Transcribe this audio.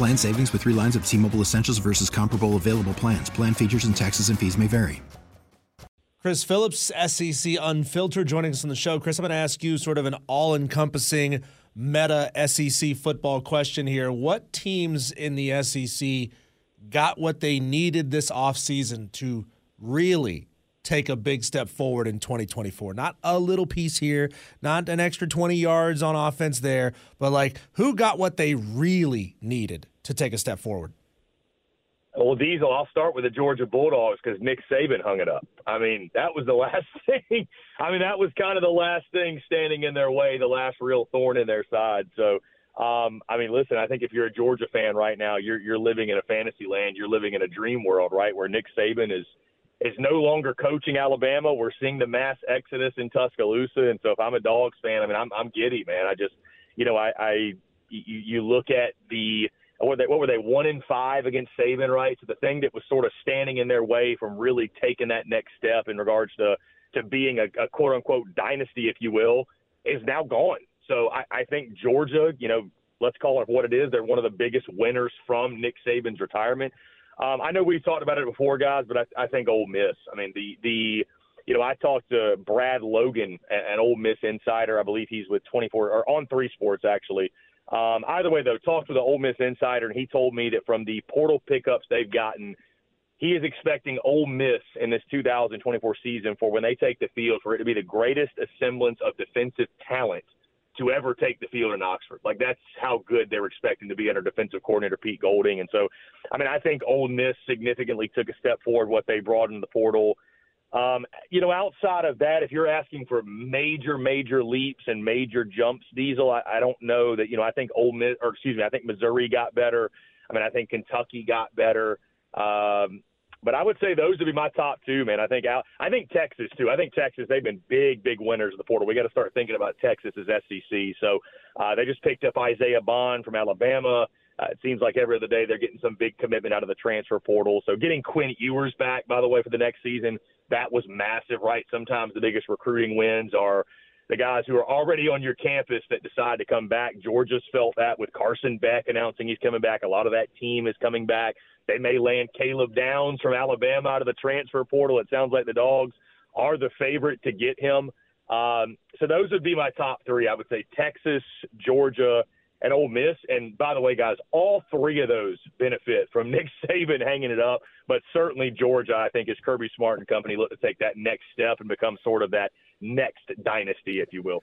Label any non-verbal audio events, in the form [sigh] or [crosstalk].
Plan savings with three lines of T Mobile Essentials versus comparable available plans. Plan features and taxes and fees may vary. Chris Phillips, SEC Unfiltered, joining us on the show. Chris, I'm going to ask you sort of an all encompassing meta SEC football question here. What teams in the SEC got what they needed this offseason to really take a big step forward in 2024. Not a little piece here, not an extra 20 yards on offense there, but like who got what they really needed to take a step forward? Well, Diesel, I'll start with the Georgia Bulldogs because Nick Saban hung it up. I mean, that was the [laughs] last thing. I mean, that was kind of the last thing standing in their way, the last real thorn in their side. So, um, I mean, listen, I think if you're a Georgia fan right now, you're you're living in a fantasy land. You're living in a dream world, right, where Nick Saban is – is no longer coaching Alabama. We're seeing the mass exodus in Tuscaloosa, and so if I'm a Dogs fan, I mean, I'm I'm giddy, man. I just, you know, I, I you, you look at the what were they what were they one in five against Saban, right? So the thing that was sort of standing in their way from really taking that next step in regards to to being a, a quote unquote dynasty, if you will, is now gone. So I, I think Georgia, you know, let's call it what it is. They're one of the biggest winners from Nick Saban's retirement. Um, I know we've talked about it before, guys, but I, I think Ole Miss. I mean, the the you know, I talked to Brad Logan, an Ole Miss insider. I believe he's with 24 or on Three Sports actually. Um, either way, though, talked with the Ole Miss insider, and he told me that from the portal pickups they've gotten, he is expecting Ole Miss in this 2024 season for when they take the field for it to be the greatest assemblance of defensive talent to ever take the field in Oxford. Like that's how good they were expecting to be under defensive coordinator Pete Golding. And so, I mean, I think Ole Miss significantly took a step forward what they brought in the portal. Um, you know, outside of that, if you're asking for major, major leaps and major jumps, Diesel, I, I don't know that. You know, I think Ole Miss, or excuse me, I think Missouri got better. I mean, I think Kentucky got better. Um, but I would say those would be my top two, man. I think out. I think Texas too. I think Texas. They've been big, big winners of the portal. We got to start thinking about Texas as SEC. So uh, they just picked up Isaiah Bond from Alabama. Uh, it seems like every other day they're getting some big commitment out of the transfer portal. So getting Quinn Ewers back, by the way, for the next season, that was massive, right? Sometimes the biggest recruiting wins are the guys who are already on your campus that decide to come back. Georgia's felt that with Carson Beck announcing he's coming back. A lot of that team is coming back. They may land Caleb Downs from Alabama out of the transfer portal. It sounds like the Dogs are the favorite to get him. Um, so those would be my top three. I would say Texas, Georgia, and Ole Miss. And by the way, guys, all three of those benefit from Nick [laughs] Saban hanging it up. But certainly Georgia, I think, is Kirby Smart and company look to take that next step and become sort of that next dynasty, if you will.